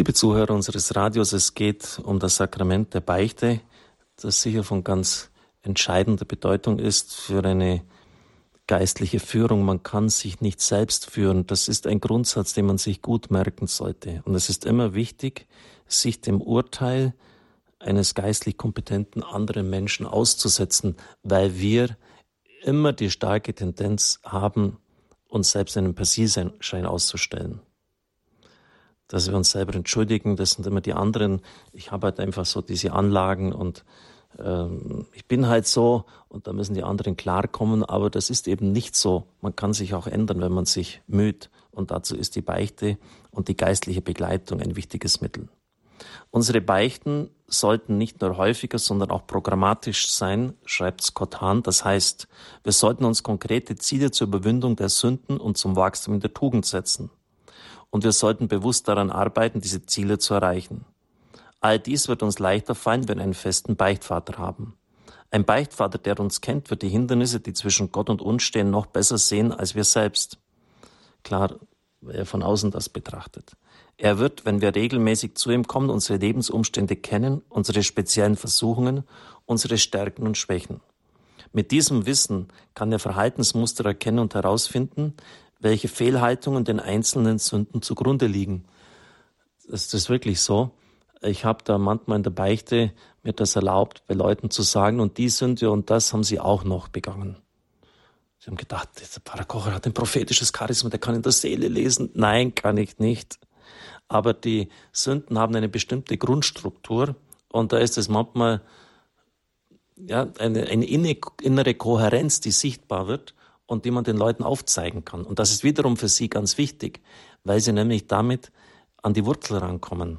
Liebe Zuhörer unseres Radios, es geht um das Sakrament der Beichte, das sicher von ganz entscheidender Bedeutung ist für eine geistliche Führung. Man kann sich nicht selbst führen. Das ist ein Grundsatz, den man sich gut merken sollte. Und es ist immer wichtig, sich dem Urteil eines geistlich kompetenten anderen Menschen auszusetzen, weil wir immer die starke Tendenz haben, uns selbst einen Persieschein auszustellen. Dass wir uns selber entschuldigen, das sind immer die anderen. Ich habe halt einfach so diese Anlagen und ähm, ich bin halt so und da müssen die anderen klarkommen, aber das ist eben nicht so. Man kann sich auch ändern, wenn man sich müht und dazu ist die Beichte und die geistliche Begleitung ein wichtiges Mittel. Unsere Beichten sollten nicht nur häufiger, sondern auch programmatisch sein, schreibt Scott Hahn. Das heißt, wir sollten uns konkrete Ziele zur Überwindung der Sünden und zum Wachstum in der Tugend setzen. Und wir sollten bewusst daran arbeiten, diese Ziele zu erreichen. All dies wird uns leichter fallen, wenn wir einen festen Beichtvater haben. Ein Beichtvater, der uns kennt, wird die Hindernisse, die zwischen Gott und uns stehen, noch besser sehen als wir selbst. Klar, wer von außen das betrachtet. Er wird, wenn wir regelmäßig zu ihm kommen, unsere Lebensumstände kennen, unsere speziellen Versuchungen, unsere Stärken und Schwächen. Mit diesem Wissen kann er Verhaltensmuster erkennen und herausfinden, welche Fehlhaltungen den einzelnen Sünden zugrunde liegen. Das ist wirklich so. Ich habe da manchmal in der Beichte mir das erlaubt, bei Leuten zu sagen, und die Sünde und das haben sie auch noch begangen. Sie haben gedacht, der Pfarrer Kocher hat ein prophetisches Charisma, der kann in der Seele lesen. Nein, kann ich nicht. Aber die Sünden haben eine bestimmte Grundstruktur und da ist es manchmal ja, eine, eine innere Kohärenz, die sichtbar wird und die man den Leuten aufzeigen kann. Und das ist wiederum für sie ganz wichtig, weil sie nämlich damit an die Wurzel rankommen.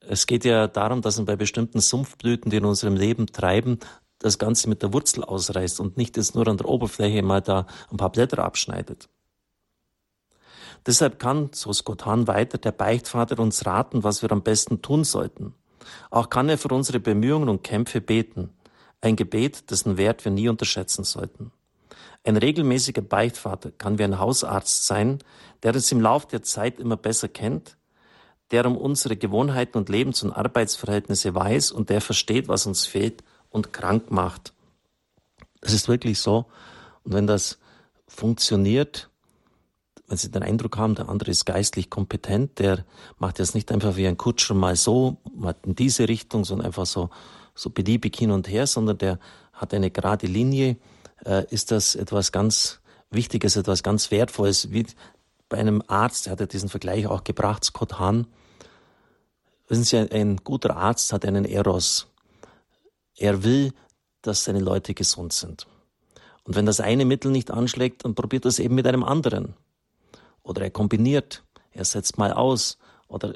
Es geht ja darum, dass man bei bestimmten Sumpfblüten, die in unserem Leben treiben, das Ganze mit der Wurzel ausreißt und nicht jetzt nur an der Oberfläche mal da ein paar Blätter abschneidet. Deshalb kann, so Scott Hahn weiter, der Beichtvater uns raten, was wir am besten tun sollten. Auch kann er für unsere Bemühungen und Kämpfe beten. Ein Gebet, dessen Wert wir nie unterschätzen sollten. Ein regelmäßiger Beichtvater kann wie ein Hausarzt sein, der uns im Lauf der Zeit immer besser kennt, der um unsere Gewohnheiten und Lebens- und Arbeitsverhältnisse weiß und der versteht, was uns fehlt und krank macht. Das ist wirklich so. Und wenn das funktioniert, wenn Sie den Eindruck haben, der andere ist geistlich kompetent, der macht jetzt nicht einfach wie ein Kutscher mal so, mal in diese Richtung, sondern einfach so, so beliebig hin und her, sondern der hat eine gerade Linie, äh, ist das etwas ganz Wichtiges, etwas ganz Wertvolles, wie bei einem Arzt, der hat ja diesen Vergleich auch gebracht, Scott Hahn. Wissen Sie, ein guter Arzt hat einen Eros. Er will, dass seine Leute gesund sind. Und wenn das eine Mittel nicht anschlägt, dann probiert er es eben mit einem anderen. Oder er kombiniert, er setzt mal aus oder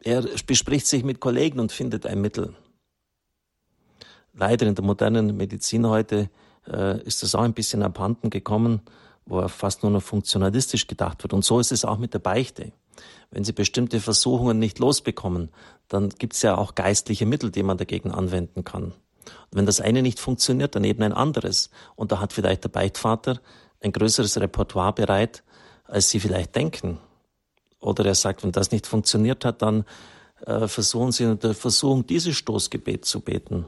er bespricht sich mit Kollegen und findet ein Mittel. Leider in der modernen Medizin heute äh, ist das auch ein bisschen abhanden gekommen, wo fast nur noch funktionalistisch gedacht wird. Und so ist es auch mit der Beichte. Wenn Sie bestimmte Versuchungen nicht losbekommen, dann gibt es ja auch geistliche Mittel, die man dagegen anwenden kann. Und wenn das eine nicht funktioniert, dann eben ein anderes. Und da hat vielleicht der Beichtvater ein größeres Repertoire bereit, als sie vielleicht denken. Oder er sagt, wenn das nicht funktioniert hat, dann versuchen sie unter Versuchung, dieses Stoßgebet zu beten.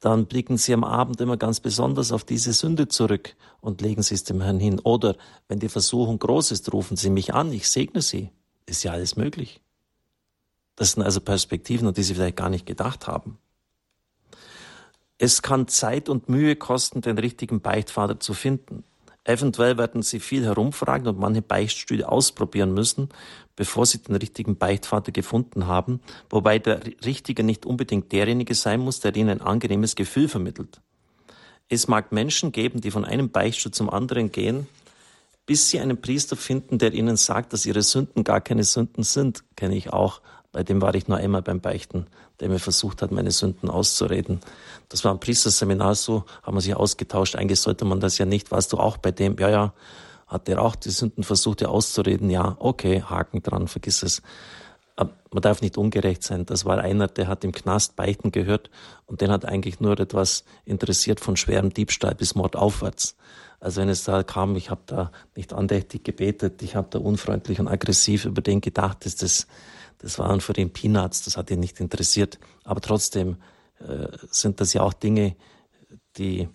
Dann blicken sie am Abend immer ganz besonders auf diese Sünde zurück und legen sie es dem Herrn hin. Oder wenn die Versuchung groß ist, rufen sie mich an, ich segne sie. Ist ja alles möglich. Das sind also Perspektiven, an die sie vielleicht gar nicht gedacht haben. Es kann Zeit und Mühe kosten, den richtigen Beichtvater zu finden. Eventuell werden Sie viel herumfragen und manche Beichtstühle ausprobieren müssen, bevor Sie den richtigen Beichtvater gefunden haben, wobei der Richtige nicht unbedingt derjenige sein muss, der Ihnen ein angenehmes Gefühl vermittelt. Es mag Menschen geben, die von einem Beichtstuhl zum anderen gehen, bis sie einen Priester finden, der ihnen sagt, dass ihre Sünden gar keine Sünden sind, kenne ich auch. Bei dem war ich nur einmal beim Beichten, der mir versucht hat, meine Sünden auszureden. Das war ein Priesterseminar so, haben wir sich ausgetauscht. Eigentlich sollte man das ja nicht. Warst du auch bei dem? Ja, ja. Hat der auch die Sünden versucht, dir auszureden? Ja, okay, Haken dran, vergiss es. Man darf nicht ungerecht sein. Das war einer, der hat im Knast beichten gehört und den hat eigentlich nur etwas interessiert von schwerem Diebstahl bis Mord aufwärts. Also wenn es da kam, ich habe da nicht andächtig gebetet, ich habe da unfreundlich und aggressiv über den gedacht, das, das, das waren für den Peanuts, das hat ihn nicht interessiert. Aber trotzdem äh, sind das ja auch Dinge, die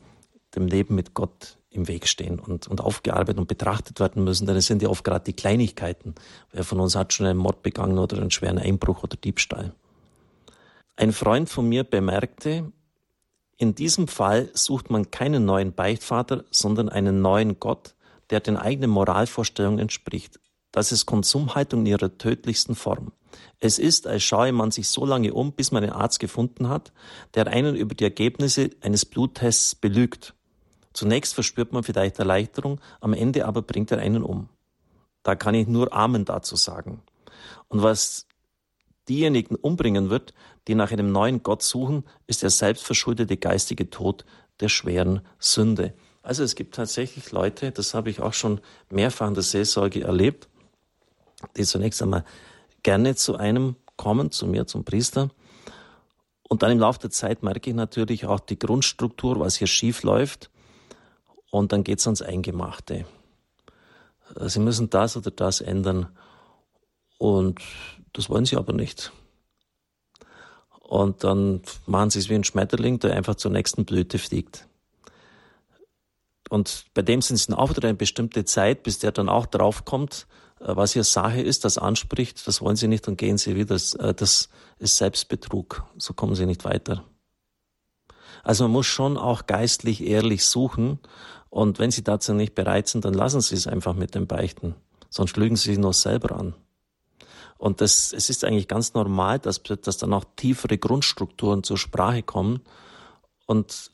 dem Leben mit Gott im Weg stehen und, und aufgearbeitet und betrachtet werden müssen, denn es sind ja oft gerade die Kleinigkeiten. Wer von uns hat schon einen Mord begangen oder einen schweren Einbruch oder Diebstahl? Ein Freund von mir bemerkte, in diesem Fall sucht man keinen neuen Beichtvater, sondern einen neuen Gott, der den eigenen Moralvorstellungen entspricht. Das ist Konsumhaltung in ihrer tödlichsten Form. Es ist, als schaue man sich so lange um, bis man einen Arzt gefunden hat, der einen über die Ergebnisse eines Bluttests belügt. Zunächst verspürt man vielleicht Erleichterung, am Ende aber bringt er einen um. Da kann ich nur Amen dazu sagen. Und was diejenigen umbringen wird, die nach einem neuen Gott suchen, ist der selbstverschuldete geistige Tod der schweren Sünde. Also es gibt tatsächlich Leute, das habe ich auch schon mehrfach in der Seelsorge erlebt, die zunächst einmal gerne zu einem kommen, zu mir, zum Priester. Und dann im Laufe der Zeit merke ich natürlich auch die Grundstruktur, was hier schief läuft. Und dann geht es ans Eingemachte. Sie müssen das oder das ändern. Und das wollen sie aber nicht. Und dann machen sie es wie ein Schmetterling, der einfach zur nächsten Blüte fliegt. Und bei dem sind sie auch wieder eine bestimmte Zeit, bis der dann auch draufkommt, äh, was hier Sache ist, das anspricht, das wollen sie nicht und gehen sie wieder. Das, äh, das ist Selbstbetrug. So kommen sie nicht weiter. Also man muss schon auch geistlich ehrlich suchen. Und wenn sie dazu nicht bereit sind, dann lassen sie es einfach mit dem Beichten. Sonst lügen sie sich nur selber an. Und das, es ist eigentlich ganz normal, dass, dass dann auch tiefere Grundstrukturen zur Sprache kommen. Und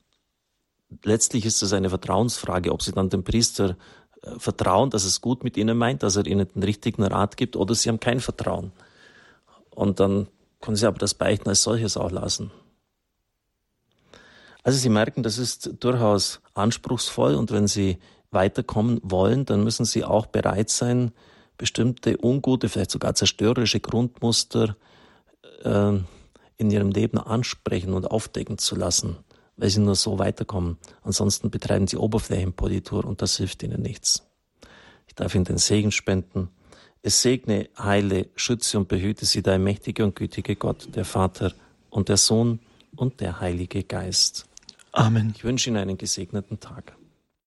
letztlich ist es eine Vertrauensfrage, ob sie dann dem Priester äh, vertrauen, dass es gut mit ihnen meint, dass er ihnen den richtigen Rat gibt, oder sie haben kein Vertrauen. Und dann können sie aber das Beichten als solches auch lassen. Also Sie merken, das ist durchaus anspruchsvoll und wenn Sie weiterkommen wollen, dann müssen Sie auch bereit sein, bestimmte ungute, vielleicht sogar zerstörerische Grundmuster äh, in ihrem Leben ansprechen und aufdecken zu lassen, weil sie nur so weiterkommen. Ansonsten betreiben sie Oberflächenpolitur und das hilft ihnen nichts. Ich darf ihnen den Segen spenden. Es segne, heile, schütze und behüte sie der mächtige und gütige Gott, der Vater und der Sohn und der Heilige Geist. Amen. Ich wünsche Ihnen einen gesegneten Tag.